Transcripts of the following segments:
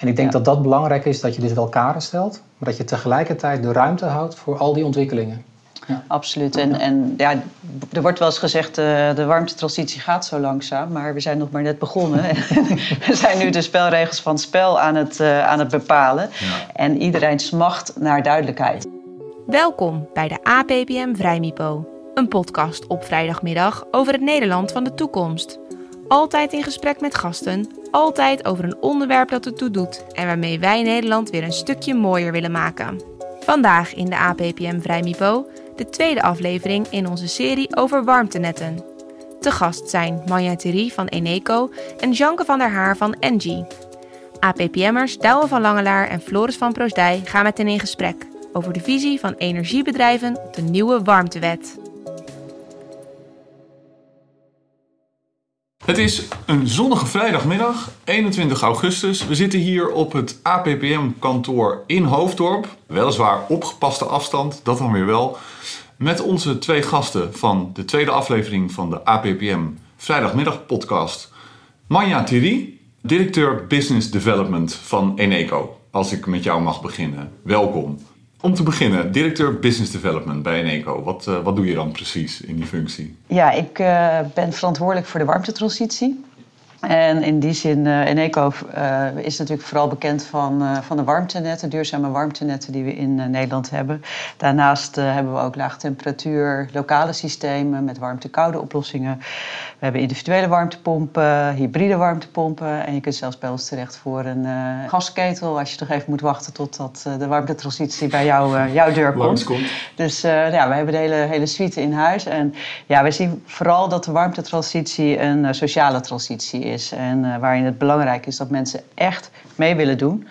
En ik denk dat dat belangrijk is, dat je dus wel kaders stelt, maar dat je tegelijkertijd de ruimte houdt voor al die ontwikkelingen. Ja. Absoluut. En, en ja, er wordt wel eens gezegd, uh, de warmtetransitie gaat zo langzaam, maar we zijn nog maar net begonnen. we zijn nu de spelregels van het spel aan het, uh, aan het bepalen. Ja. En iedereen smacht naar duidelijkheid. Welkom bij de APPM Vrijmipo, een podcast op vrijdagmiddag over het Nederland van de toekomst. Altijd in gesprek met gasten, altijd over een onderwerp dat ertoe doet en waarmee wij Nederland weer een stukje mooier willen maken. Vandaag in de APPM Vrijmipo de tweede aflevering in onze serie over warmtenetten. Te gast zijn Manja Thierry van Eneco en Janke van der Haar van Engie. APPM'ers Douwe van Langelaar en Floris van Proosdij gaan met hen in gesprek over de visie van energiebedrijven op de nieuwe warmtewet. Het is een zonnige vrijdagmiddag, 21 augustus. We zitten hier op het APPM-kantoor in Hoofddorp. Weliswaar opgepaste afstand, dat dan weer wel. Met onze twee gasten van de tweede aflevering van de APPM Vrijdagmiddag podcast. Manja Thierry, directeur Business Development van Eneco. Als ik met jou mag beginnen, welkom. Om te beginnen, directeur Business Development bij Eneco. Wat, uh, wat doe je dan precies in die functie? Ja, ik uh, ben verantwoordelijk voor de warmtetransitie. En in die zin, uh, Eneco uh, is natuurlijk vooral bekend van, uh, van de warmtenetten, duurzame warmtenetten die we in Nederland hebben. Daarnaast hebben we ook laagtemperatuur lokale systemen met warmte-koude oplossingen. We hebben individuele warmtepompen, hybride warmtepompen. En je kunt zelfs bij ons terecht voor een gasketel als je toch even moet wachten totdat de warmtetransitie bij jou, jouw deur komt. komt. Dus ja, we hebben de hele, hele suite in huis. En ja, we zien vooral dat de warmtetransitie een sociale transitie is is. En uh, waarin het belangrijk is dat mensen echt mee willen doen.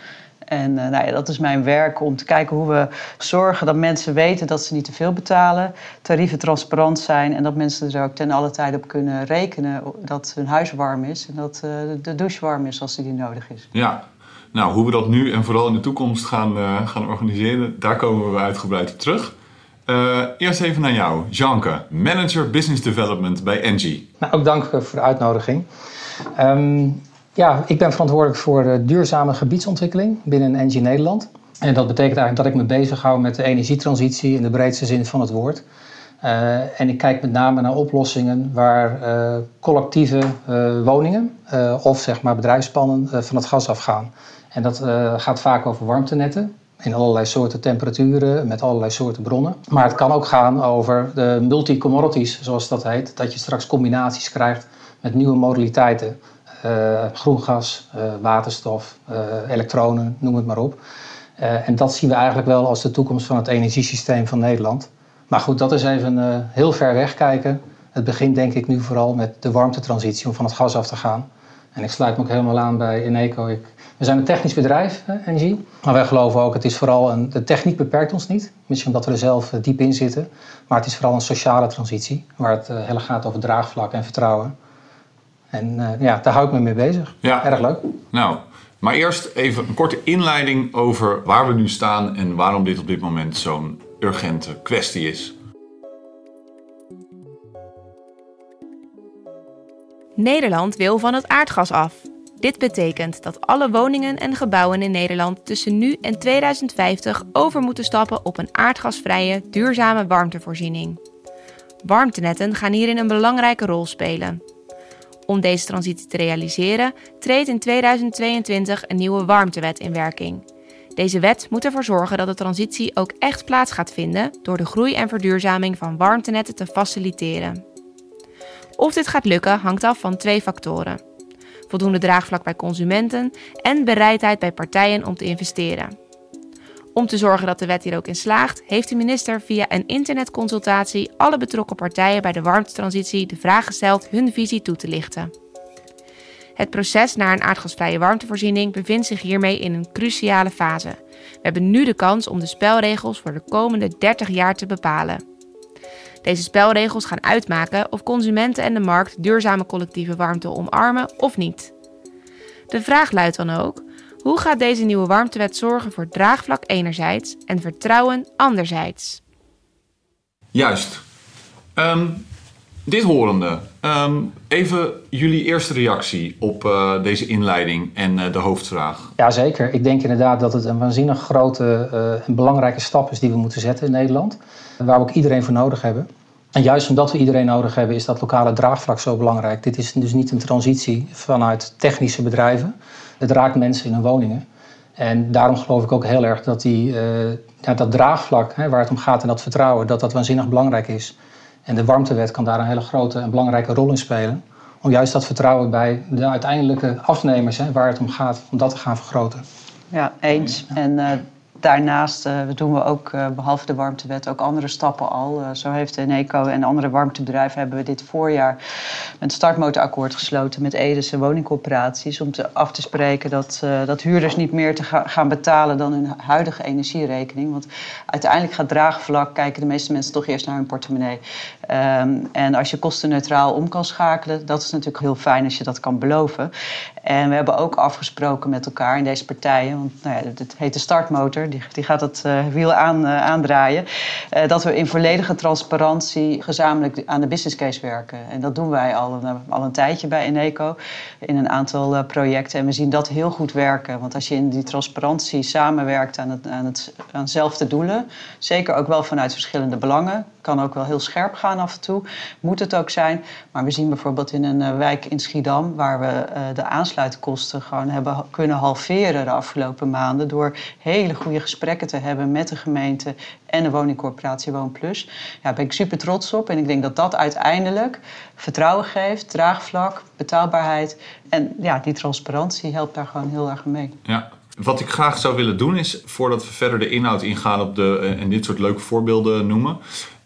En uh, nou ja, dat is mijn werk om te kijken hoe we zorgen dat mensen weten dat ze niet te veel betalen, tarieven transparant zijn en dat mensen er ook ten alle tijde op kunnen rekenen dat hun huis warm is en dat uh, de douche warm is als die nodig is. Ja, nou hoe we dat nu en vooral in de toekomst gaan, uh, gaan organiseren, daar komen we uitgebreid op terug. Uh, eerst even naar jou, Janke, Manager Business Development bij Engie. Nou, ook dank voor de uitnodiging. Um, ja, ik ben verantwoordelijk voor duurzame gebiedsontwikkeling binnen Engie Nederland. En dat betekent eigenlijk dat ik me bezighoud met de energietransitie in de breedste zin van het woord. Uh, en ik kijk met name naar oplossingen waar uh, collectieve uh, woningen of zeg maar bedrijfspannen van het gas afgaan. En dat gaat vaak over warmtenetten in allerlei soorten temperaturen, met allerlei soorten bronnen. Maar het kan ook gaan over de multi-commodities, zoals dat heet. Dat je straks combinaties krijgt met nieuwe modaliteiten. Uh, groen gas, uh, waterstof, uh, elektronen, noem het maar op. en dat zien we eigenlijk wel als de toekomst van het energiesysteem van Nederland. Maar goed, dat is even heel ver weg kijken. Het begint denk ik nu vooral met de warmtetransitie om van het gas af te gaan. En ik sluit me ook helemaal aan bij Eneco. Ik, we zijn een technisch bedrijf, Energie. Maar wij geloven ook, het is vooral een, de techniek beperkt ons niet. Misschien omdat we er zelf diep in zitten. Maar het is vooral een sociale transitie. Waar het heel gaat over draagvlak en vertrouwen. En uh, ja, daar hou ik me mee bezig. Ja. Erg leuk. Nou, maar eerst even een korte inleiding over waar we nu staan en waarom dit op dit moment zo'n urgente kwestie is. Nederland wil van het aardgas af. Dit betekent dat alle woningen en gebouwen in Nederland tussen nu en 2050 over moeten stappen op een aardgasvrije, duurzame warmtevoorziening. Warmtenetten gaan hierin een belangrijke rol spelen. Om deze transitie te realiseren treedt in 2022 een nieuwe warmtewet in werking. Deze wet moet ervoor zorgen dat de transitie ook echt plaats gaat vinden door de groei en verduurzaming van warmtenetten te faciliteren. Of dit gaat lukken hangt af van twee factoren: voldoende draagvlak bij consumenten en bereidheid bij partijen om te investeren. Om te zorgen dat de wet hier ook in slaagt, heeft de minister via een internetconsultatie alle betrokken partijen bij de warmtetransitie de vraag gesteld hun visie toe te lichten. Het proces naar een aardgasvrije warmtevoorziening bevindt zich hiermee in een cruciale fase. We hebben nu de kans om de spelregels voor de komende 30 jaar te bepalen. Deze spelregels gaan uitmaken of consumenten en de markt duurzame collectieve warmte omarmen of niet. De vraag luidt dan ook: hoe gaat deze nieuwe warmtewet zorgen voor draagvlak enerzijds en vertrouwen anderzijds? Juist. Um, Dit horende, ehm, even jullie eerste reactie op uh, deze inleiding en uh, de hoofdvraag. Jazeker. Ik denk inderdaad dat het een waanzinnig grote uh, en belangrijke stap is die we moeten zetten in Nederland. Waar we ook iedereen voor nodig hebben. En juist omdat we iedereen nodig hebben, is dat lokale draagvlak zo belangrijk. Dit is dus niet een transitie vanuit technische bedrijven. Het raakt mensen in hun woningen. En daarom geloof ik ook heel erg dat die, ja, dat draagvlak, hè, waar het om gaat en dat vertrouwen, dat dat waanzinnig belangrijk is. En de warmtewet kan daar een hele grote en belangrijke rol in spelen. Om juist dat vertrouwen bij de uiteindelijke afnemers, hè, waar het om gaat, om dat te gaan vergroten. Ja, eens. En uh, daarnaast uh, doen we ook, uh, behalve de warmtewet, ook andere stappen al. Uh, zo heeft Eneco en andere warmtebedrijven hebben we dit voorjaar een startmotorakkoord gesloten met Edes en woningcorporaties. Om te, af te spreken dat, dat huurders niet meer te ga, gaan betalen dan hun huidige energierekening. Want uiteindelijk gaat draagvlak, kijken de meeste mensen toch eerst naar hun portemonnee. Um, en als je kostenneutraal om kan schakelen, dat is natuurlijk heel fijn als je dat kan beloven. En we hebben ook afgesproken met elkaar in deze partijen, want nou ja, het heet de startmotor, die, gaat het uh, wiel aan, uh, aandraaien, uh, dat we in volledige transparantie gezamenlijk aan de business case werken. En dat doen wij al een, al een tijdje bij Eneco in een aantal projecten. En we zien dat heel goed werken, want als je in die transparantie samenwerkt aan, het, aan, het, doelen, zeker ook wel vanuit verschillende belangen, kan ook wel heel scherp gaan af en toe, moet het ook zijn. Maar we zien bijvoorbeeld in een wijk in Schiedam, waar we de aansluitkosten gewoon hebben kunnen halveren de afgelopen maanden. Door hele goede gesprekken te hebben met de gemeente en de woningcorporatie WoonPlus. Ja, daar ben ik super trots op. En ik denk dat dat uiteindelijk vertrouwen geeft, draagvlak, betaalbaarheid. En ja, die transparantie helpt daar gewoon heel erg mee. Ja, wat ik graag zou willen doen is, voordat we verder de inhoud ingaan op de, en dit soort leuke voorbeelden noemen,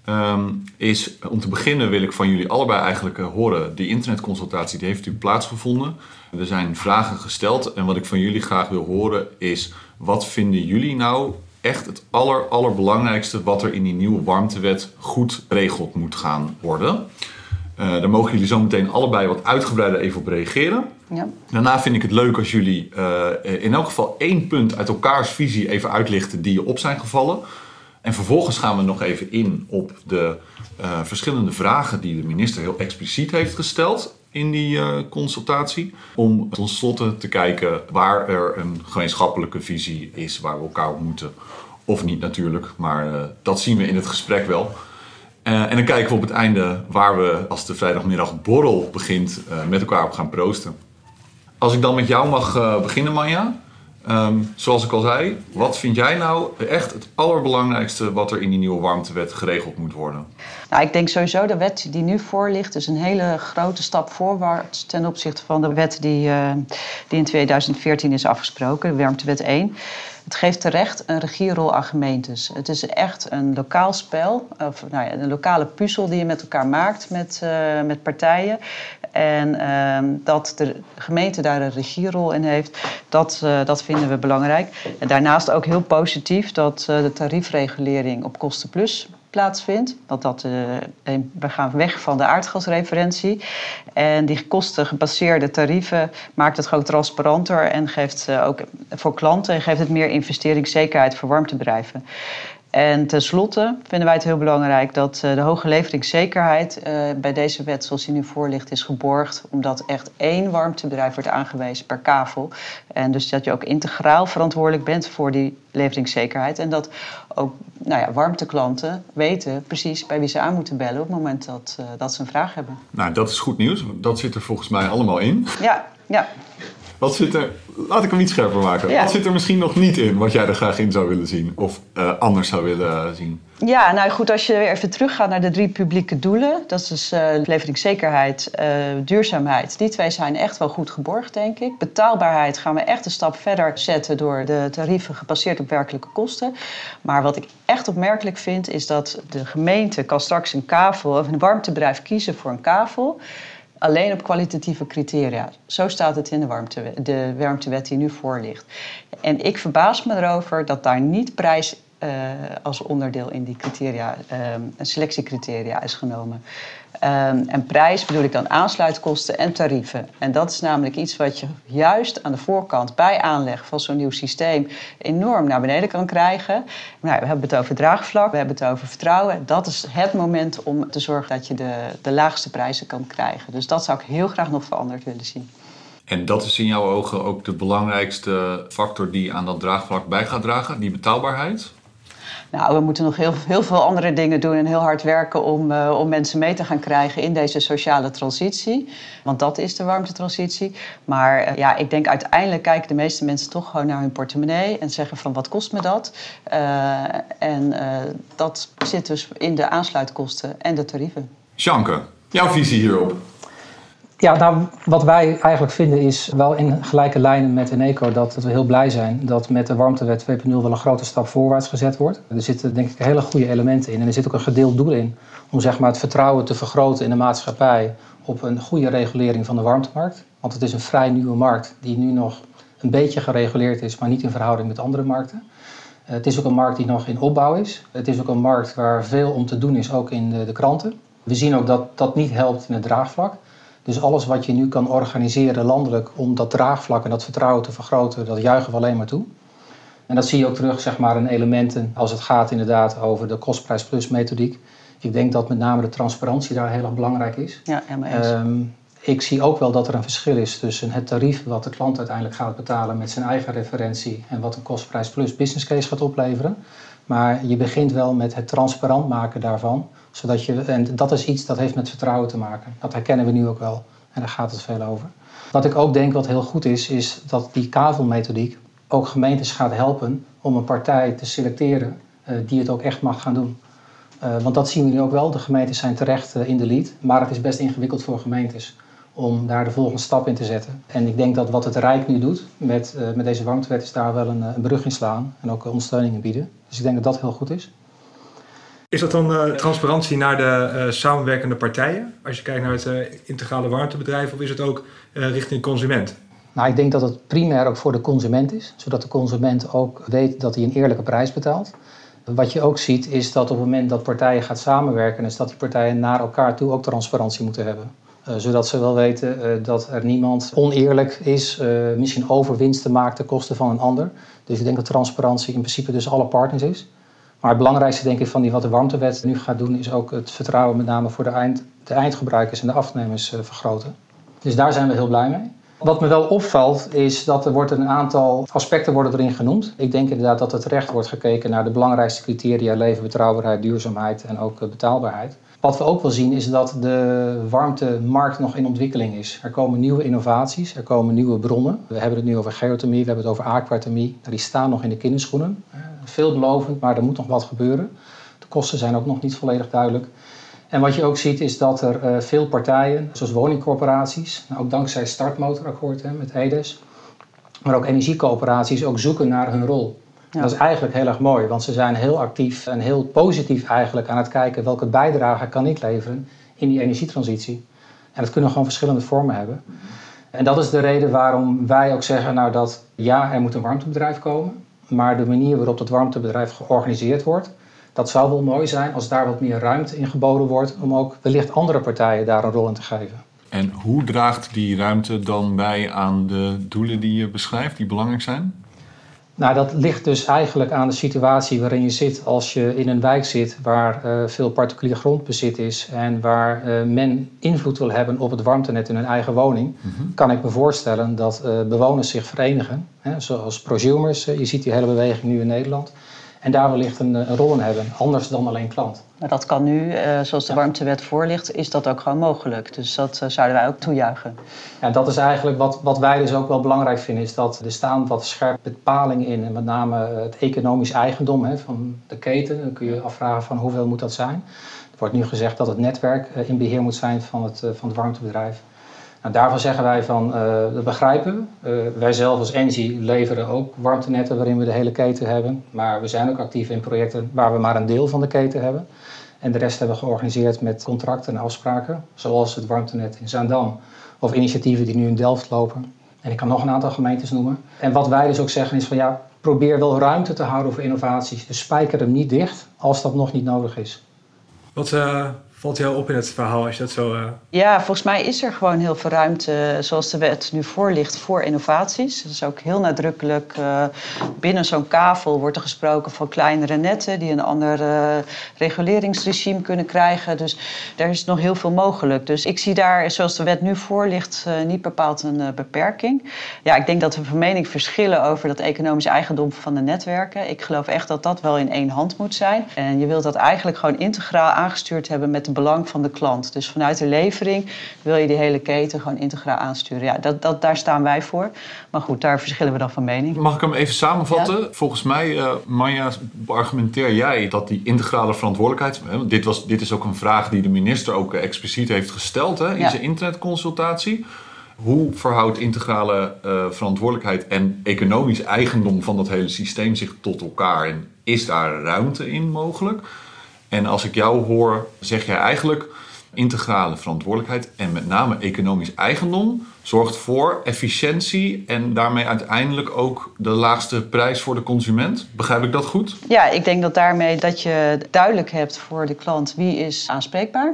Um, is om te beginnen wil ik van jullie allebei eigenlijk uh, horen. Die internetconsultatie die heeft natuurlijk plaatsgevonden. Er zijn vragen gesteld en wat ik van jullie graag wil horen is... wat vinden jullie nou echt het aller, allerbelangrijkste... wat er in die nieuwe warmtewet goed geregeld moet gaan worden? Uh, daar mogen jullie zo meteen allebei wat uitgebreider even op reageren. Ja. Daarna vind ik het leuk als jullie uh, in elk geval één punt uit elkaars visie even uitlichten die je op zijn gevallen... En vervolgens gaan we nog even in op de uh, verschillende vragen die de minister heel expliciet heeft gesteld in die uh, consultatie. Om tenslotte te kijken waar er een gemeenschappelijke visie is waar we elkaar op moeten. Of niet natuurlijk, maar uh, dat zien we in het gesprek wel. en dan kijken we op het einde waar we, als de vrijdagmiddag borrel begint, met elkaar op gaan proosten. Als ik dan met jou mag beginnen, Manja. Um, zoals ik al zei, wat vind jij nou echt het allerbelangrijkste wat er in die nieuwe warmtewet geregeld moet worden? Nou, ik denk sowieso de wet die nu voor ligt is een hele grote stap voorwaarts ten opzichte van de wet die, uh, die in 2014 is afgesproken, de warmtewet 1. Het geeft terecht een regierol aan gemeentes. Het is echt een lokaal spel, of nou ja, een lokale puzzel die je met elkaar maakt met, uh, met partijen. En uh, dat de gemeente daar een regierol in heeft, dat, uh, dat vinden we belangrijk. En daarnaast ook heel positief dat uh, de tariefregulering op kosten plus plaatsvindt. Dat dat, uh, we gaan weg van de aardgasreferentie. En die kostengebaseerde tarieven maakt het gewoon transparanter en geeft uh, ook voor klanten en geeft het meer investeringszekerheid voor warmtebedrijven. En tenslotte vinden wij het heel belangrijk dat uh, de hoge leveringszekerheid uh, bij deze wet zoals die nu voor ligt is geborgd. Omdat echt één warmtebedrijf wordt aangewezen per kavel. En dus dat je ook integraal verantwoordelijk bent voor die leveringszekerheid. En dat ook nou ja, warmteklanten weten precies bij wie ze aan moeten bellen op het moment dat, uh, dat ze een vraag hebben. Nou, dat is goed nieuws. Dat zit er volgens mij allemaal in. Ja, ja. Wat zit er, laat ik hem iets scherper maken. Ja. Wat zit er misschien nog niet in wat jij er graag in zou willen zien of uh, anders zou willen zien? Ja, nou goed, als je weer even teruggaat naar de drie publieke doelen, dat is dus uh, leveringszekerheid, uh, duurzaamheid. Die twee zijn echt wel goed geborgd, denk ik. Betaalbaarheid gaan we echt een stap verder zetten door de tarieven gebaseerd op werkelijke kosten. Maar wat ik echt opmerkelijk vind, is dat de gemeente kan straks een kavel of een warmtebedrijf kiezen voor een kavel alleen op kwalitatieve criteria. Zo staat het in de, warmtewet, de warmtewet die nu voor ligt. En ik verbaas me erover dat daar niet prijs uh, als onderdeel in die criteria, uh, selectiecriteria is genomen. Ehm, en prijs bedoel ik dan aansluitkosten en tarieven. En dat is namelijk iets wat je juist aan de voorkant bij aanleg van zo'n nieuw systeem enorm naar beneden kan krijgen. Nou, we hebben het over draagvlak, we hebben het over vertrouwen. Dat is het moment om te zorgen dat je de, de laagste prijzen kan krijgen. Dus dat zou ik heel graag nog veranderd willen zien. En dat is in jouw ogen ook de belangrijkste factor die aan dat draagvlak bij gaat dragen, die betaalbaarheid? Nou, we moeten nog heel, heel veel andere dingen doen en heel hard werken om, uh, om mensen mee te gaan krijgen in deze sociale transitie. Want dat is de warmtetransitie. Maar uh, ja, ik denk uiteindelijk kijken de meeste mensen toch gewoon naar hun portemonnee en zeggen van wat kost me dat? Uh, en dat zit dus in de aansluitkosten en de tarieven. Sjanke, jouw visie hierop? Ja, nou, wat wij eigenlijk vinden is wel in gelijke lijnen met Eneco dat, dat we heel blij zijn dat met de warmtewet 2.0 wel een grote stap voorwaarts gezet wordt. Er zitten denk ik hele goede elementen in en er zit ook een gedeeld doel in om zeg maar, het vertrouwen te vergroten in de maatschappij op een goede regulering van de warmtemarkt. Want het is een vrij nieuwe markt die nu nog een beetje gereguleerd is, maar niet in verhouding met andere markten. Het is ook een markt die nog in opbouw is. Het is ook een markt waar veel om te doen is, ook in de, de kranten. We zien ook dat dat niet helpt in het draagvlak. Dus alles wat je nu kan organiseren landelijk om dat draagvlak en dat vertrouwen te vergroten, dat juichen we alleen maar toe. En dat zie je ook terug zeg maar, in elementen als het gaat inderdaad over de kostprijs plus methodiek. Ik denk dat met name de transparantie daar heel erg belangrijk is. Ja, helemaal. Um, ik zie ook wel dat er een verschil is tussen het tarief wat de klant uiteindelijk gaat betalen met zijn eigen referentie en wat een kostprijs plus business case gaat opleveren. Maar je begint wel met het transparant maken daarvan. Zodat je, en dat is iets dat heeft met vertrouwen te maken. Dat herkennen we nu ook wel. En daar gaat het veel over. Wat ik ook denk wat heel goed is, is dat die kavelmethodiek ook gemeentes gaat helpen om een partij te selecteren uh, die het ook echt mag gaan doen. Uh, want dat zien we nu ook wel. De gemeentes zijn terecht uh, in de lead. Maar het is best ingewikkeld voor gemeentes om daar de volgende stap in te zetten. En ik denk dat wat het Rijk nu doet met, met deze warmtewet is daar wel een, een brug in slaan en ook ondersteuning in bieden. Dus ik denk dat dat heel goed is. Is dat dan uh, transparantie naar de uh, samenwerkende partijen? Als je kijkt naar het uh, integrale warmtebedrijf, of is het ook richting consument? Nou, ik denk dat het primair ook voor de consument is, zodat de consument ook weet dat hij een eerlijke prijs betaalt. Wat je ook ziet is dat op het moment dat partijen gaan samenwerken, is dat die partijen naar elkaar toe ook transparantie moeten hebben. zodat ze wel weten dat er niemand oneerlijk is, misschien overwinsten maakt ten koste van een ander. Dus ik denk dat transparantie in principe dus alle partners is. Maar het belangrijkste denk ik van die wat de warmtewet nu gaat doen, is ook het vertrouwen met name voor de, eind, de eindgebruikers en de afnemers uh, vergroten. Dus daar zijn we heel blij mee. Wat me wel opvalt is dat er wordt een aantal aspecten worden erin genoemd. Ik denk inderdaad dat het recht wordt gekeken naar de belangrijkste criteria leven, betrouwbaarheid, duurzaamheid en ook betaalbaarheid. Wat we ook wel zien is dat de warmtemarkt nog in ontwikkeling is. Er komen nieuwe innovaties, er komen nieuwe bronnen. We hebben het nu over geothermie, we hebben het over aquathermie. Die staan nog in de kinderschoenen. Veelbelovend, maar er moet nog wat gebeuren. De kosten zijn ook nog niet volledig duidelijk. En wat je ook ziet is dat er uh, veel partijen, zoals woningcorporaties, nou, ook dankzij startmotorakkoord hè, met EDES, maar ook energiecoöperaties ook zoeken naar hun rol. Ja. Dat is eigenlijk heel erg mooi, want ze zijn heel actief en heel positief eigenlijk aan het kijken welke bijdrage kan ik leveren in die energietransitie. En dat kunnen gewoon verschillende vormen hebben. En dat is de reden waarom wij ook zeggen nou, dat ja, er moet een warmtebedrijf komen, maar de manier waarop dat warmtebedrijf georganiseerd wordt, dat zou wel mooi zijn als daar wat meer ruimte in geboden wordt om ook wellicht andere partijen daar een rol in te geven. En hoe draagt die ruimte dan bij aan de doelen die je beschrijft, die belangrijk zijn? Nou, dat ligt dus eigenlijk aan de situatie waarin je zit als je in een wijk zit waar uh, veel particulier grondbezit is en waar uh, men invloed wil hebben op het warmtenet in hun eigen woning, mm -hmm. kan ik me voorstellen dat uh, bewoners zich verenigen, hè, zoals prosumers. je ziet die hele beweging nu in Nederland. En daar wellicht een, een rol in hebben, anders dan alleen klant. Maar dat kan nu, uh, zoals de ja. warmtewet voor ligt, is dat ook gewoon mogelijk. Dus dat uh, zouden wij ook toejuichen. Ja, dat is eigenlijk wat, wat wij dus ook wel belangrijk vinden, is dat er staan wat scherpe bepalingen in. En met name het economisch eigendom hè, van de keten. Dan kun je afvragen van hoeveel moet dat zijn. Er wordt nu gezegd dat het netwerk in beheer moet zijn van het, van het warmtebedrijf. Nou, daarvan zeggen wij van, uh, dat begrijpen we. Uh, wij zelf als Engie leveren ook warmtenetten waarin we de hele keten hebben. Maar we zijn ook actief in projecten waar we maar een deel van de keten hebben. En de rest hebben we georganiseerd met contracten en afspraken. Zoals het warmtenet in Zaandam. Of initiatieven die nu in Delft lopen. En ik kan nog een aantal gemeentes noemen. En wat wij dus ook zeggen is van ja, probeer wel ruimte te houden voor innovaties. Dus spijker hem niet dicht als dat nog niet nodig is. Wat uh, valt jou op in het verhaal als je dat zo... Uh... Ja, volgens mij is er gewoon heel veel ruimte, zoals de wet nu voor ligt, voor innovaties. Dat is ook heel nadrukkelijk. Uh, binnen zo'n kavel wordt er gesproken van kleinere netten die een ander uh, reguleringsregime kunnen krijgen. Dus er is nog heel veel mogelijk. Dus ik zie daar, zoals de wet nu voor ligt, niet bepaald een beperking. Ja, ik denk dat we van mening verschillen over dat economisch eigendom van de netwerken. Ik geloof echt dat dat wel in één hand moet zijn. En je wilt dat eigenlijk gewoon integraal aangestuurd hebben met het belang van de klant. Dus vanuit de levering wil je die hele keten gewoon integraal aansturen. Ja, dat, dat, daar staan wij voor. Maar goed, daar verschillen we dan van mening. Mag ik hem even samenvatten? Volgens mij, uh, Manja, argumenteer jij dat die integrale verantwoordelijkheid... Hè, dit, was, dit is ook een vraag die de minister ook expliciet heeft gesteld hè, in zijn internetconsultatie. Hoe verhoudt integrale uh, verantwoordelijkheid en economisch eigendom van dat hele systeem zich tot elkaar? En is daar ruimte in mogelijk? En als ik jou hoor, zeg jij eigenlijk integrale verantwoordelijkheid en met name economisch eigendom zorgt voor efficiëntie en daarmee uiteindelijk ook de laagste prijs voor de consument. Begrijp ik dat goed? Ja, ik denk dat daarmee dat je duidelijk hebt voor de klant wie is aanspreekbaar.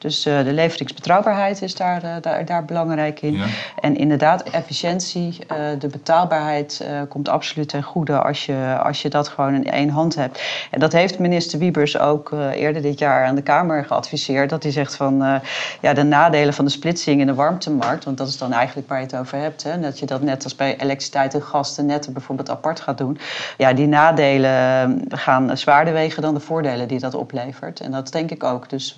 Dus uh, de leveringsbetrouwbaarheid is daar, uh, daar, daar, belangrijk in. Ja. En inderdaad, efficiëntie, uh, de betaalbaarheid komt absoluut ten goede als je, als je dat gewoon in één hand hebt. En dat heeft minister Wiebers ook eerder dit jaar aan de Kamer geadviseerd. Dat hij zegt van ja, de nadelen van de splitsing in de warmtemarkt, want dat is dan eigenlijk waar je het over hebt. Hè? Dat je dat net als bij elektriciteit en gas de netten bijvoorbeeld apart gaat doen. Ja, die nadelen eh, gaan zwaarder wegen dan de voordelen die dat oplevert. En dat denk ik ook. Dus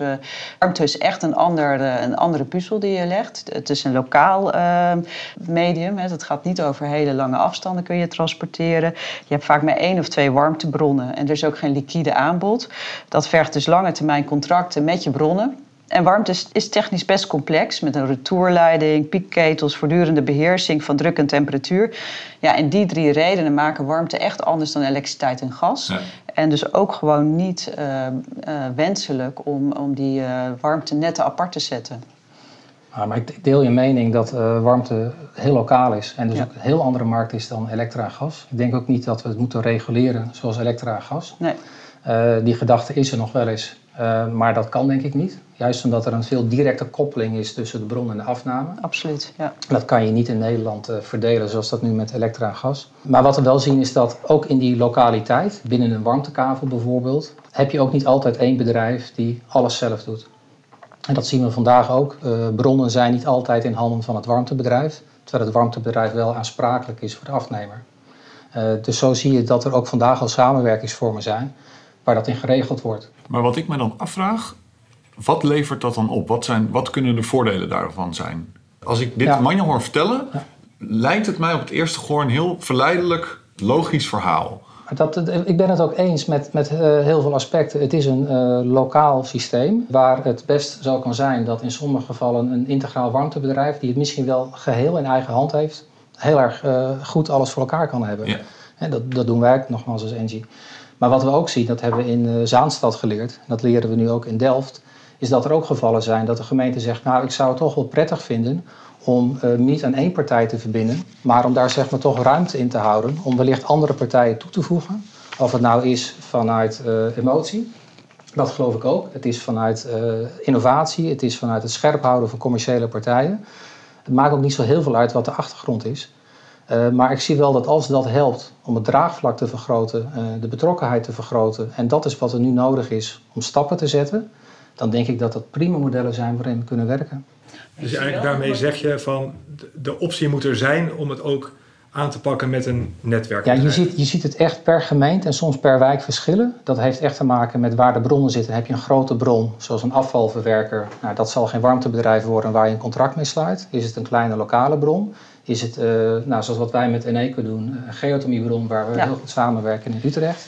warmte is echt een, ander, een andere puzzel die je legt. Het is een lokaal uh, medium. Hè? Het gaat niet over hele lange afstanden kun je transporteren. Je hebt vaak maar één of twee warmtebronnen en er is ook geen liquide aanbod. Dat vergt dus lange termijn contracten met je bronnen. En warmte is, is, technisch best complex met een retourleiding, piekketels, voortdurende beheersing van druk en temperatuur. Ja, en die drie redenen maken warmte echt anders dan elektriciteit en gas. En dus ook gewoon niet uh, uh, wenselijk om, om die uh, warmte netten apart te zetten. Ah, maar ik deel je mening dat warmte heel lokaal is en dus ja. ook een heel andere markt is dan elektra en gas. Ik denk ook niet dat we het moeten reguleren zoals elektra en gas. Nee. die gedachte is er nog wel eens. Uh, maar dat kan denk ik niet. Juist omdat er een veel directe koppeling is tussen de bron en de afname. Absoluut, ja. Dat kan je niet in Nederland uh, verdelen zoals dat nu met elektra en gas. Maar wat we wel zien is dat ook in die lokaliteit, binnen een warmtekavel bijvoorbeeld, heb je ook niet altijd één bedrijf die alles zelf doet. En dat zien we vandaag ook. Uh, bronnen zijn niet altijd in handen van het warmtebedrijf, terwijl het warmtebedrijf wel aansprakelijk is voor de afnemer. dus zo zie je dat er ook vandaag al samenwerkingsvormen zijn waar dat in geregeld wordt. Maar wat ik me dan afvraag, wat levert dat dan op? Wat, zijn, wat kunnen de voordelen daarvan zijn? Als ik dit ja. Manja hoor vertellen, ja. lijkt het mij op het eerste gehoor een heel verleidelijk, logisch verhaal. Dat, ik ben het ook eens met, met uh, heel veel aspecten. Het is een uh, lokaal systeem waar het best zo kan zijn dat in sommige gevallen een integraal warmtebedrijf, die het misschien wel geheel in eigen hand heeft, heel erg uh, goed alles voor elkaar kan hebben. Ja. En dat, dat doen wij nogmaals als Engie. Maar wat we ook zien, dat hebben we in uh, Zaanstad geleerd, dat leren we nu ook in Delft, is dat er ook gevallen zijn dat de gemeente zegt, nou ik zou het toch wel prettig vinden om uh, niet aan één partij te verbinden, maar om daar zeg maar toch ruimte in te houden, om wellicht andere partijen toe te voegen. Of het nou is vanuit uh, emotie, dat geloof ik ook. Het is vanuit innovatie, het is vanuit het scherp houden van commerciële partijen. Het maakt ook niet zo heel veel uit wat de achtergrond is. Uh, maar ik zie wel dat als dat helpt om het draagvlak te vergroten, uh, de betrokkenheid te vergroten, en dat is wat er nu nodig is om stappen te zetten, dan denk ik dat dat prima modellen zijn waarin we kunnen werken. Dus eigenlijk daarmee zeg je van de optie moet er zijn om het ook aan te pakken met een netwerk. Ja, je ziet, je ziet het echt per gemeente en soms per wijk verschillen. Dat heeft echt te maken met waar de bronnen zitten. Heb je een grote bron, zoals een afvalverwerker, nou, dat zal geen warmtebedrijf worden waar je een contract mee sluit. Is het een kleine lokale bron? Is het, uh, nou, zoals wat wij met Eneco doen, een geothermiebron waar we ja. heel goed samenwerken in Utrecht.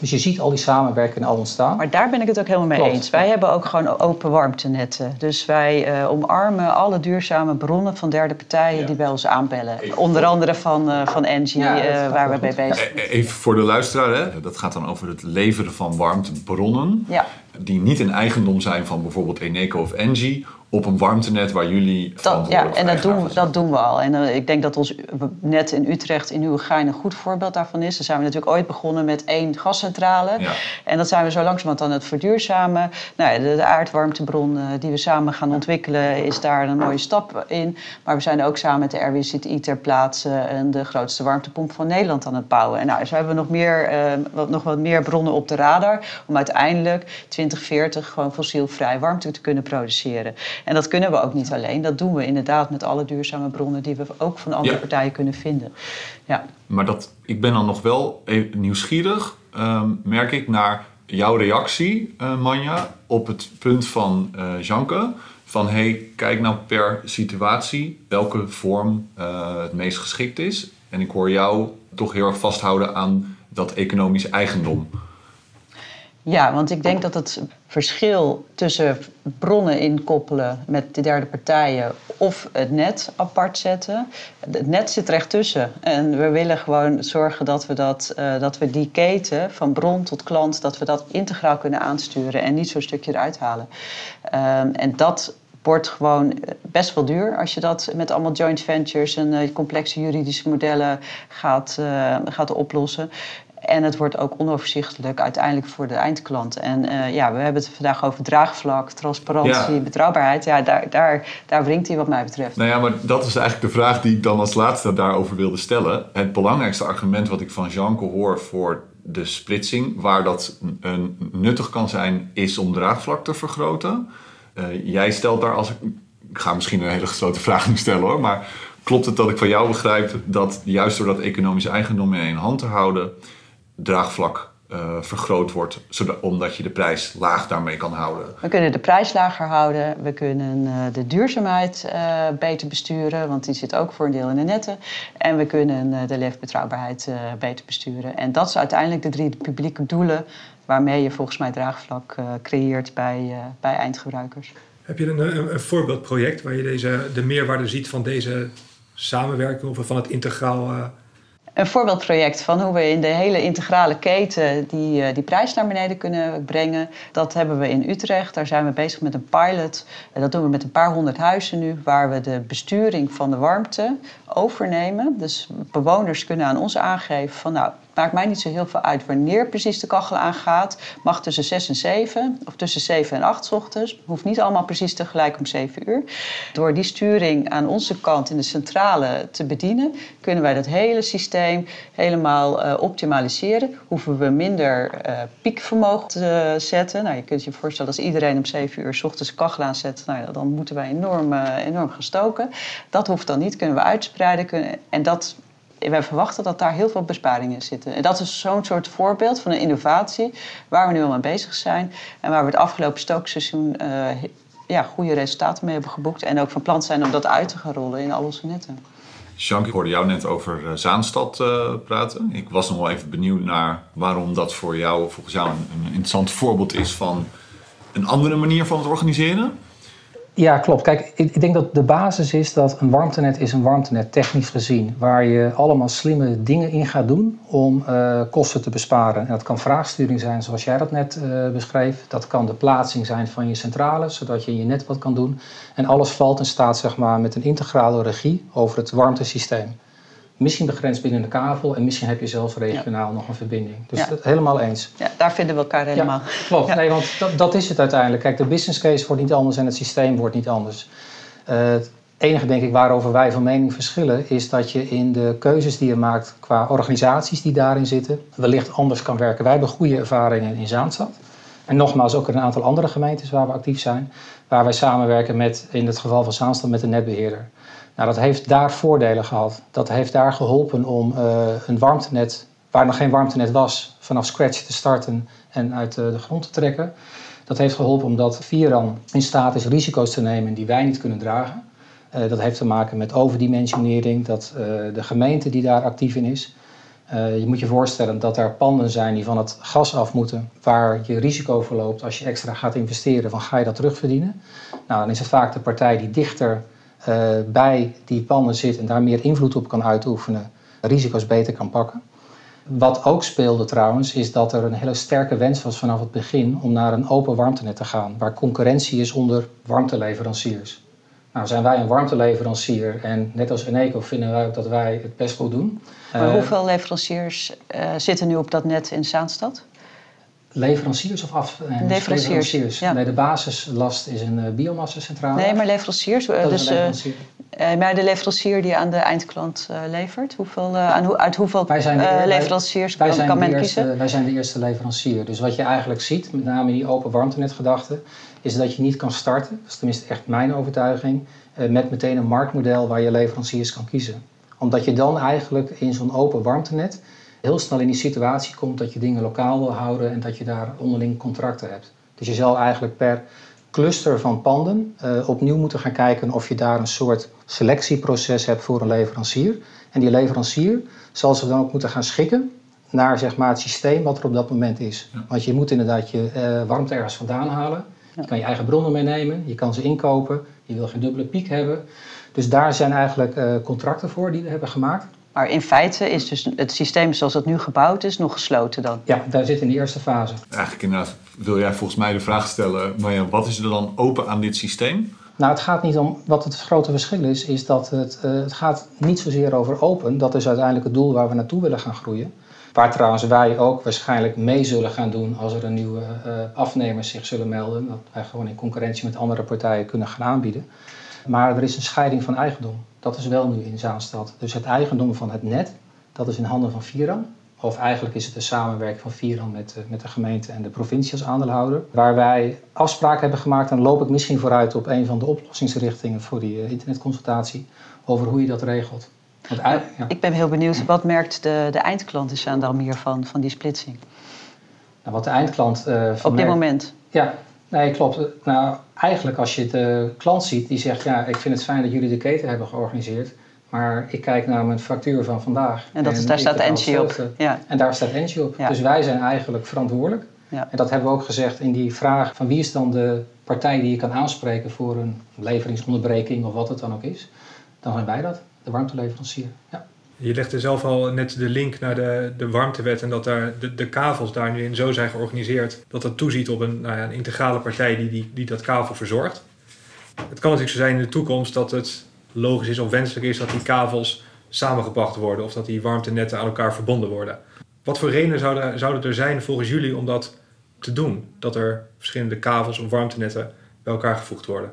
Dus je ziet al die samenwerkingen al ontstaan. Maar daar ben ik het ook helemaal mee Klopt. eens. Wij hebben ook gewoon open warmtenetten. Dus wij uh, omarmen alle duurzame bronnen van derde partijen ja. die bij ons aanbellen. Onder andere van, uh, van Engie, ja, uh, waar we mee bezig zijn. Even voor de luisteraar, hè? dat gaat dan over het leveren van warmtebronnen. Ja. die niet in eigendom zijn van bijvoorbeeld Eneco of Engie op een warmtenet waar jullie dat, Ja, en dat doen, we, dat doen we al. En uh, ik denk dat ons net in Utrecht in Nieuwegein een goed voorbeeld daarvan is. Daar zijn we natuurlijk ooit begonnen met één gascentrale. Ja. En dat zijn we zo langzamerhand aan het verduurzamen. Nou, de, de aardwarmtebron uh, die we samen gaan ontwikkelen is daar een mooie stap in. Maar we zijn ook samen met de RWCI ter plaatse en de grootste warmtepomp van Nederland aan het bouwen. En nou, zo hebben we nog, meer, uh, wat, nog wat meer bronnen op de radar om uiteindelijk 2040 gewoon fossielvrij warmte te kunnen produceren. En dat kunnen we ook niet alleen. Dat doen we inderdaad met alle duurzame bronnen die we ook van andere partijen kunnen vinden. Ja. Maar dat, ik ben dan nog wel nieuwsgierig, um, merk ik, naar jouw reactie, uh, Manja, op het punt van uh, Janke. Van hey, kijk nou per situatie welke vorm uh, het meest geschikt is. En ik hoor jou toch heel erg vasthouden aan dat economisch eigendom. Ja, want ik denk dat het verschil tussen bronnen inkoppelen met de derde partijen of het net apart zetten. Het net zit er echt tussen. En we willen gewoon zorgen dat we, dat, uh, dat we die keten van bron tot klant, dat we dat integraal kunnen aansturen en niet zo'n stukje eruit halen. Um, en dat wordt gewoon best wel duur als je dat met allemaal joint ventures en uh, complexe juridische modellen gaat, uh, gaat oplossen. En het wordt ook onoverzichtelijk uiteindelijk voor de eindklant. En uh, ja, we hebben het vandaag over draagvlak, transparantie, ja. betrouwbaarheid. Ja, daar, daar, daar wringt hij wat mij betreft. Nou ja, maar dat is eigenlijk de vraag die ik dan als laatste daarover wilde stellen. Het belangrijkste argument wat ik van Janke hoor voor de splitsing, waar dat een, nuttig kan zijn, is om draagvlak te vergroten. Uh, jij stelt daar als ik. Ik ga misschien een hele gesloten vraag nu stellen hoor. Maar klopt het dat ik van jou begrijp dat juist door dat economische eigendom in één hand te houden draagvlak uh, vergroot wordt, zodat, omdat je de prijs laag daarmee kan houden. We kunnen de prijs lager houden, we kunnen uh, de duurzaamheid uh, beter besturen, want die zit ook voor een deel in de netten. En we kunnen de leefbetrouwbaarheid beter besturen. En dat zijn uiteindelijk de drie publieke doelen waarmee je volgens mij draagvlak creëert bij, bij eindgebruikers. Heb je een, een, een, voorbeeldproject waar je deze, de meerwaarde ziet van deze samenwerking of van het integraal een voorbeeldproject van hoe we in de hele integrale keten die, uh, die prijs naar beneden kunnen brengen. Dat hebben we in Utrecht. Daar zijn we bezig met een pilot. En dat doen we met een paar honderd huizen nu, waar we de besturing van de warmte overnemen. Dus bewoners kunnen aan ons aangeven van nou, maakt mij niet zo heel veel uit wanneer precies de kachel aangaat. Mag tussen 6 en 7 of tussen 7 en 8 ochtends. Hoeft niet allemaal precies tegelijk om 7 uur. Door die sturing aan onze kant in de centrale te bedienen, kunnen wij dat hele systeem helemaal uh, optimaliseren. Hoeven we minder uh, piekvermogen te zetten. Nou, je kunt je voorstellen als iedereen om 7 uur s ochtends kachel aanzet, nou, dan moeten wij enorm, uh, enorm gaan stoken. Dat hoeft dan niet, kunnen we uitspreiden. Kunnen, en dat wij verwachten dat daar heel veel besparingen zitten. En dat is zo'n soort voorbeeld van een innovatie waar we nu al mee bezig zijn. En waar we het afgelopen stookseizoen uh, ja, goede resultaten mee hebben geboekt. En ook van plan zijn om dat uit te gaan rollen in al onze netten. Jean, ik hoorde jou net over Zaanstad uh, praten. Ik was nog wel even benieuwd naar waarom dat voor jou, volgens jou, een interessant voorbeeld is van een andere manier van het organiseren. Ja, klopt. Kijk, ik denk dat de basis is dat een warmtenet is een warmtenet technisch gezien. Waar je allemaal slimme dingen in gaat doen om uh, kosten te besparen. En dat kan vraagsturing zijn zoals jij dat net uh, beschreef. Dat kan de plaatsing zijn van je centrale, zodat je in je net wat kan doen. En alles valt in staat zeg maar, met een integrale regie over het warmtesysteem. Misschien begrensd binnen de kavel en misschien heb je zelfs regionaal ja. nog een verbinding. Dus ja. helemaal eens. Ja, daar vinden we elkaar helemaal. Ja, klopt, nee, want dat, dat, is het uiteindelijk. Kijk, de business case wordt niet anders en het systeem wordt niet anders. Uh, het enige, denk ik, waarover wij van mening verschillen, is dat je in de keuzes die je maakt qua organisaties die daarin zitten, wellicht anders kan werken. Wij hebben goede ervaringen in Zaanstad. En nogmaals, ook in een aantal andere gemeentes waar we actief zijn, waar wij samenwerken met, in het geval van Zaanstad, met de netbeheerder. Nou, dat heeft daar voordelen gehad. Dat heeft daar geholpen om uh, een warmtenet, waar nog geen warmtenet was, vanaf scratch te starten en uit uh, de grond te trekken. Dat heeft geholpen omdat Vieran in staat is risico's te nemen die wij niet kunnen dragen. Uh, dat heeft te maken met overdimensionering, dat de gemeente die daar actief in is. je moet je voorstellen dat er panden zijn die van het gas af moeten, waar je risico verloopt als je extra gaat investeren, van ga je dat terugverdienen? Nou, dan is het vaak de partij die dichter bij die panden zit en daar meer invloed op kan uitoefenen, risico's beter kan pakken. Wat ook speelde trouwens, is dat er een hele sterke wens was vanaf het begin om naar een open warmtenet te gaan, waar concurrentie is onder warmteleveranciers. Nou, zijn wij een warmteleverancier en net als Eneco vinden wij ook dat wij het best goed doen. Maar hoeveel leveranciers uh, zitten nu op dat net in Zaanstad? Leveranciers of af? Nee, leveranciers. Ja. Nee, de basislast is een uh, biomassacentrale. Nee, maar leveranciers. Dat dus, leverancier. Uh, maar de leverancier die aan de eindklant levert, hoeveel, aan, uit hoeveel wij zijn de, leveranciers wij, wij kan, kan men eerste, kiezen? Wij zijn de eerste leverancier. Dus wat je eigenlijk ziet, met name die open warmtenetgedachte, is dat je niet kan starten, dat is tenminste echt mijn overtuiging, met meteen een marktmodel waar je leveranciers kan kiezen. Omdat je dan eigenlijk in zo'n open warmtenet heel snel in die situatie komt dat je dingen lokaal wil houden en dat je daar onderling contracten hebt. Dus je zal eigenlijk per cluster van panden uh, opnieuw moeten gaan kijken of je daar een soort selectieproces hebt voor een leverancier. En die leverancier zal ze dan ook moeten gaan schikken naar zeg maar, het systeem wat er op dat moment is. Ja. Want je moet inderdaad je uh, warmte ergens vandaan halen. Ja. Je kan je eigen bronnen meenemen, je kan ze inkopen, je wil geen dubbele piek hebben. Dus daar zijn eigenlijk uh, contracten voor die we hebben gemaakt. Maar in feite is dus het systeem zoals het nu gebouwd is nog gesloten dan? Ja, daar zit in de eerste fase. Eigenlijk inderdaad wil jij volgens mij de vraag stellen... maar ja, wat is er dan open aan dit systeem? Nou, het gaat niet om... Wat het grote verschil is, is dat het, uh, het gaat niet zozeer over open. Dat is uiteindelijk het doel waar we naartoe willen gaan groeien. Waar trouwens wij ook waarschijnlijk mee zullen gaan doen... als er een nieuwe uh, afnemers zich zullen melden. Dat wij gewoon in concurrentie met andere partijen kunnen gaan aanbieden. Maar er is een scheiding van eigendom. Dat is wel nu in Zaanstad. Dus het eigendom van het net, dat is in handen van Viran. Of eigenlijk is het een samenwerking van Viran met, met de gemeente en de provincie als aandeelhouder. Waar wij afspraken hebben gemaakt, en dan loop ik misschien vooruit op een van de oplossingsrichtingen voor die uh, internetconsultatie, over hoe je dat regelt. Want, ja. Ik ben heel benieuwd, wat merkt de, de eindklant in Zaandam hiervan, van die splitsing? Nou, wat de eindklant... Uh, op dit merkt, moment? Ja, nee, klopt. Nou, eigenlijk als je de klant ziet die zegt... ja, ik vind het fijn dat jullie de keten hebben georganiseerd... maar ik kijk naar mijn factuur van vandaag. En, dat is, daar staat Engie op. Ja. En daar staat Engie op. Ja. Dus wij zijn eigenlijk verantwoordelijk. Ja. En dat hebben we ook gezegd in die vraag... van wie is dan de partij die je kan aanspreken... voor een leveringsonderbreking of wat het dan ook is. Dan zijn wij dat, de warmteleverancier. Ja. Je legde zelf al net de link naar de, de warmtewet en dat daar de, de kavels daar nu in zo zijn georganiseerd dat dat toeziet op een, nou ja, een integrale partij die, die, die dat kavel verzorgt. Het kan natuurlijk zo zijn in de toekomst dat het logisch is of wenselijk is dat die kavels samengebracht worden of dat die warmtenetten aan elkaar verbonden worden. Wat voor redenen zouden, zouden er zijn volgens jullie om dat te doen? Dat er verschillende kavels of warmtenetten bij elkaar gevoegd worden?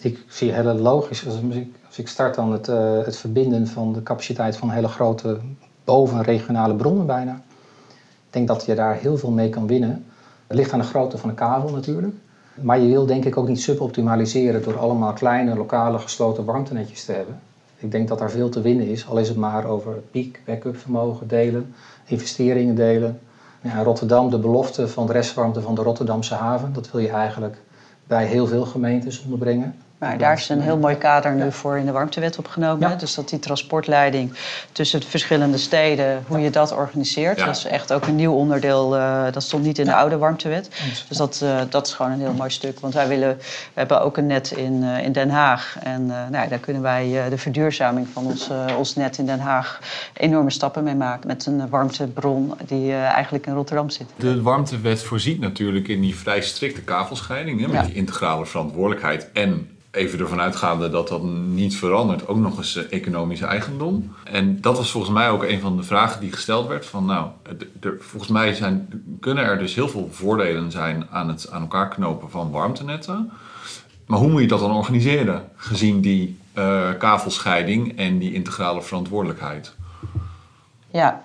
Ik zie hele logisch. Als ik, als ik start dan het, uh, het verbinden van de capaciteit van hele grote bovenregionale bronnen bijna. Ik denk dat je daar heel veel mee kan winnen. Het ligt aan de grootte van de kabel natuurlijk. Maar je wil denk ik ook niet suboptimaliseren door allemaal kleine lokale gesloten warmtenetjes te hebben. Ik denk dat daar veel te winnen is, al is het maar over piek, backup vermogen delen, investeringen delen. Ja, Rotterdam, de belofte van de restwarmte van de Rotterdamse haven, dat wil je eigenlijk bij heel veel gemeentes onderbrengen. Maar daar is een heel mooi kader nu voor in de warmtewet opgenomen. Ja. Dus dat die transportleiding tussen de verschillende steden, hoe je dat organiseert. Ja. Dat is echt ook een nieuw onderdeel. Uh, dat stond niet in de oude warmtewet. Dus dat, uh, dat is gewoon een heel mooi stuk. Want wij willen, we hebben ook een net in, uh, in Den Haag. En nou, daar kunnen wij de verduurzaming van ons, ons net in Den Haag enorme stappen mee maken. Met een warmtebron die eigenlijk in Rotterdam zit. De warmtewet voorziet natuurlijk in die vrij strikte kavelscheiding. Hè, met die integrale verantwoordelijkheid en even ervan uitgaande dat dat niet verandert, ook nog eens economische eigendom. En dat was volgens mij ook een van de vragen die gesteld werd. Van nou, volgens mij zijn, kunnen er dus heel veel voordelen zijn aan het aan elkaar knopen van warmtenetten. Maar hoe moet je dat dan organiseren, gezien die uh, kavelscheiding en die integrale verantwoordelijkheid? Ja,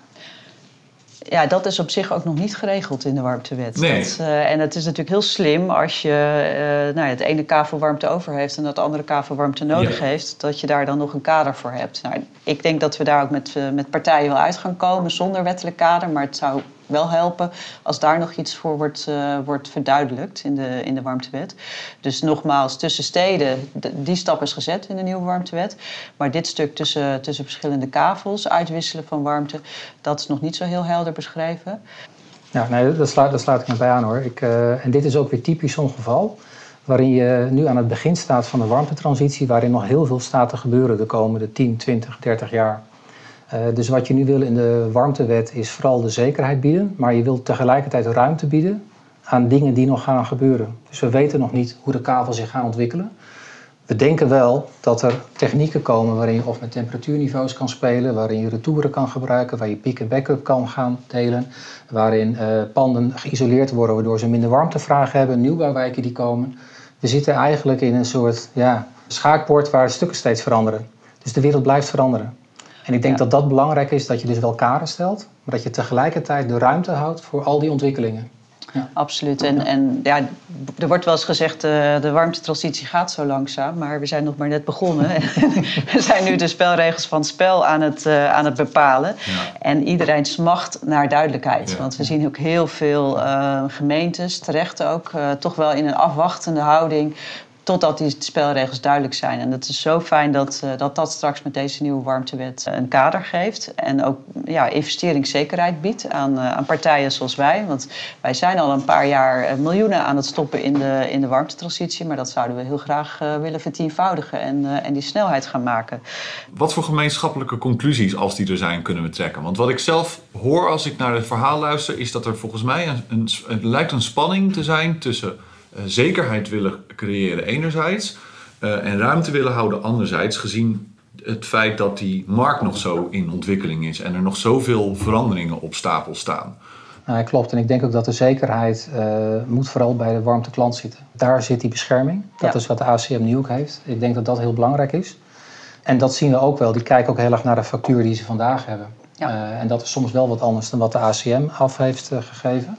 ja, dat is op zich ook nog niet geregeld in de warmtewet. Nee. Dat, uh, en het is natuurlijk heel slim als je uh, nou, het ene kavel warmte over heeft en dat andere kavel warmte nodig ja. heeft, dat je daar dan nog een kader voor hebt. Nou, ik denk dat we daar ook met, uh, met partijen wel uit gaan komen zonder wettelijk kader, maar het zou wel helpen als daar nog iets voor wordt, uh, wordt verduidelijkt in de, in de warmtewet. Dus nogmaals, tussen steden, die stap is gezet in de nieuwe warmtewet. Maar dit stuk tussen, tussen verschillende kavels, uitwisselen van warmte, dat is nog niet zo heel helder beschreven. Ja, nee, dat sluit, dat sluit ik me bij aan hoor. Ik, uh, en dit is ook weer typisch zo'n geval waarin je nu aan het begin staat van de warmtetransitie, waarin nog heel veel staat te gebeuren de komende 10, 20, 30 jaar. Uh, dus wat je nu wil in de warmtewet is vooral de zekerheid bieden, maar je wilt tegelijkertijd ruimte bieden aan dingen die nog gaan gebeuren. Dus we weten nog niet hoe de kabel zich gaan ontwikkelen. We denken wel dat er technieken komen waarin je of met temperatuurniveaus kan spelen, waarin je retouren kan gebruiken, waar je pick- en backup kan gaan delen, waarin uh, panden geïsoleerd worden waardoor ze minder warmtevraag hebben, nieuwbouwwijken die komen. We zitten eigenlijk in een soort ja, schaakbord waar stukken steeds veranderen. Dus de wereld blijft veranderen. En ik denk ja. dat dat belangrijk is, dat je dus wel kaders stelt, maar dat je tegelijkertijd de ruimte houdt voor al die ontwikkelingen. Ja. Absoluut. En, en ja, er wordt wel eens gezegd, uh, de warmtetransitie gaat zo langzaam, maar we zijn nog maar net begonnen. we zijn nu de spelregels van het spel aan het, uh, aan het bepalen. Ja. En iedereen smacht naar duidelijkheid. Ja. Want we zien ook heel veel uh, gemeentes, terecht ook, toch wel in een afwachtende houding totdat die spelregels duidelijk zijn. En het is zo fijn dat, uh, dat dat straks met deze nieuwe warmtewet een kader geeft. En ook ja, investeringszekerheid biedt aan, uh, aan partijen zoals wij. Want wij zijn al een paar jaar miljoenen aan het stoppen in de, in de warmtetransitie. Maar dat zouden we heel graag willen vertienvoudigen en, en die snelheid gaan maken. Wat voor gemeenschappelijke conclusies, als die er zijn, kunnen we trekken? Want wat ik zelf hoor als ik naar het verhaal luister, is dat er volgens mij een, een, het lijkt een spanning te zijn tussen zekerheid willen creëren enerzijds uh, en ruimte willen houden anderzijds, gezien het feit dat die markt nog zo in ontwikkeling is en er nog zoveel veranderingen op stapel staan. Nou, klopt. En ik denk ook dat de zekerheid uh, moet vooral bij de warmteklant zitten. Daar zit die bescherming. Dat ja. is wat de ACM nu ook heeft. Ik denk dat dat heel belangrijk is. En dat zien we ook wel. Die kijken ook heel erg naar de factuur die ze vandaag hebben. Ja. Uh, en dat is soms wel wat anders dan wat de ACM af heeft uh, gegeven.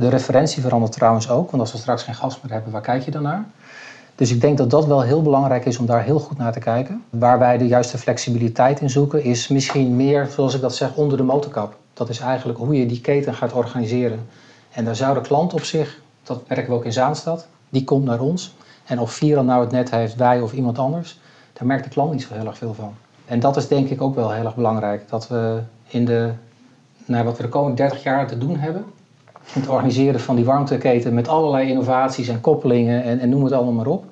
De referentie verandert trouwens ook, want als we straks geen gas meer hebben, waar kijk je dan naar? Dus ik denk dat dat wel heel belangrijk is om daar heel goed naar te kijken. Waar wij de juiste flexibiliteit in zoeken, is misschien meer, zoals ik dat zeg, onder de motorkap. Dat is eigenlijk hoe je die keten gaat organiseren. En daar zou de klant op zich, dat merken we ook in Zaanstad, die komt naar ons. En of Viral nou het net heeft, wij of iemand anders, daar merkt de klant niet zo heel erg veel van. En dat is denk ik ook wel heel erg belangrijk. Dat we in de, nou, wat we de komende 30 jaar te doen hebben, het organiseren van die warmteketen met allerlei innovaties en koppelingen en, en noem het allemaal maar op.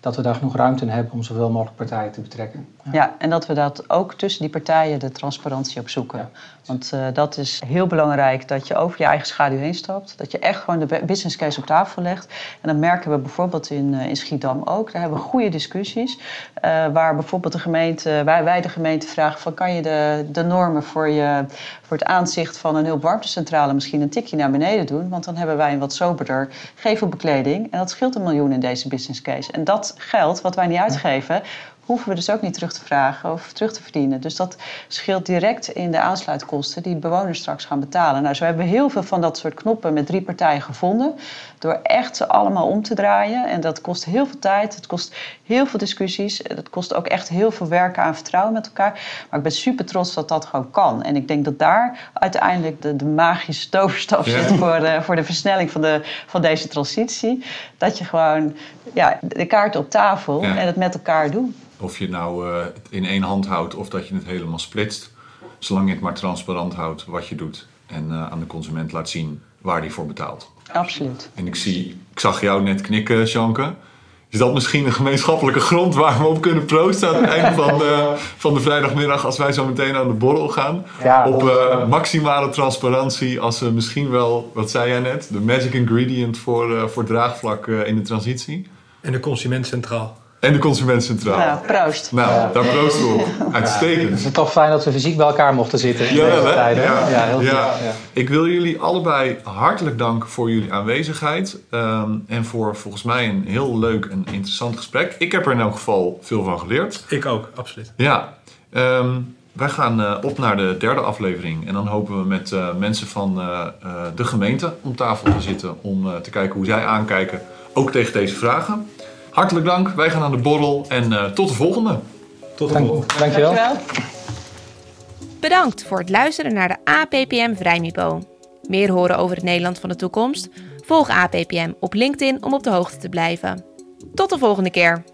Dat we daar genoeg ruimte in hebben om zoveel mogelijk partijen te betrekken. Ja, ja en dat we dat ook tussen die partijen de transparantie op zoeken. Ja. Want uh, dat is heel belangrijk, dat je over je eigen schaduw heen stapt. Dat je echt gewoon de business case op tafel legt. En dat merken we bijvoorbeeld in, uh, in Schiedam ook. Daar hebben we goede discussies. Uh, waar bijvoorbeeld de gemeente, wij, wij de gemeente vragen van... kan je de, de normen voor, je, voor het aanzicht van een hulpwarmtecentrale... misschien een tikje naar beneden doen? Want dan hebben wij een wat soberder gevelbekleding. En dat scheelt een miljoen in deze business case. En dat geld, wat wij niet uitgeven hoeven we dus ook niet terug te vragen of terug te verdienen. Dus dat scheelt direct in de aansluitkosten die bewoners straks gaan betalen. Nou, zo hebben we heel veel van dat soort knoppen met drie partijen gevonden. Door echt ze allemaal om te draaien. En dat kost heel veel tijd, het kost heel veel discussies. Het kost ook echt heel veel werken aan vertrouwen met elkaar. Maar ik ben super trots dat dat gewoon kan. En ik denk dat daar uiteindelijk de, de magische toverstaf ja. zit voor de, voor de versnelling van, de, van deze transitie. Dat je gewoon ja, de kaart op tafel ja. en het met elkaar doet. Of je nou uh, het in één hand houdt of dat je het helemaal splitst. Zolang je het maar transparant houdt wat je doet. En uh, aan de consument laat zien waar die voor betaalt. Absoluut. En ik, zie, ik zag jou net knikken, Sjanke. Is dat misschien een gemeenschappelijke grond waar we op kunnen proosten aan het einde van de, van de vrijdagmiddag als wij zo meteen aan de borrel gaan? Ja, op uh, maximale transparantie als uh, misschien wel, wat zei jij net, de magic ingredient voor, uh, voor draagvlak in de transitie? En de consument centraal. En de consument centraal. Ja, proost. Nou, ja. daar proosten we op. Uitstekend. Het is toch fijn dat we fysiek bij elkaar mochten zitten in ja, deze tijden. Ja, ja, heel ja. Ik wil jullie allebei hartelijk danken voor jullie aanwezigheid. Um, en voor volgens mij een heel leuk en interessant gesprek. Ik heb er in elk geval veel van geleerd. Ik ook, absoluut. Ja. Um, wij gaan uh, op naar de derde aflevering. En dan hopen we met uh, mensen van uh, de gemeente om tafel te zitten. Om te kijken hoe zij aankijken. Ook tegen deze vragen. Hartelijk dank. Wij gaan aan de borrel en uh, tot de volgende. Tot de volgende. Dankjewel. Dankjewel. Bedankt voor het luisteren naar de APPM Vrijmipo. Meer horen over het Nederland van de toekomst? Volg APPM op LinkedIn om op de hoogte te blijven. Tot de volgende keer.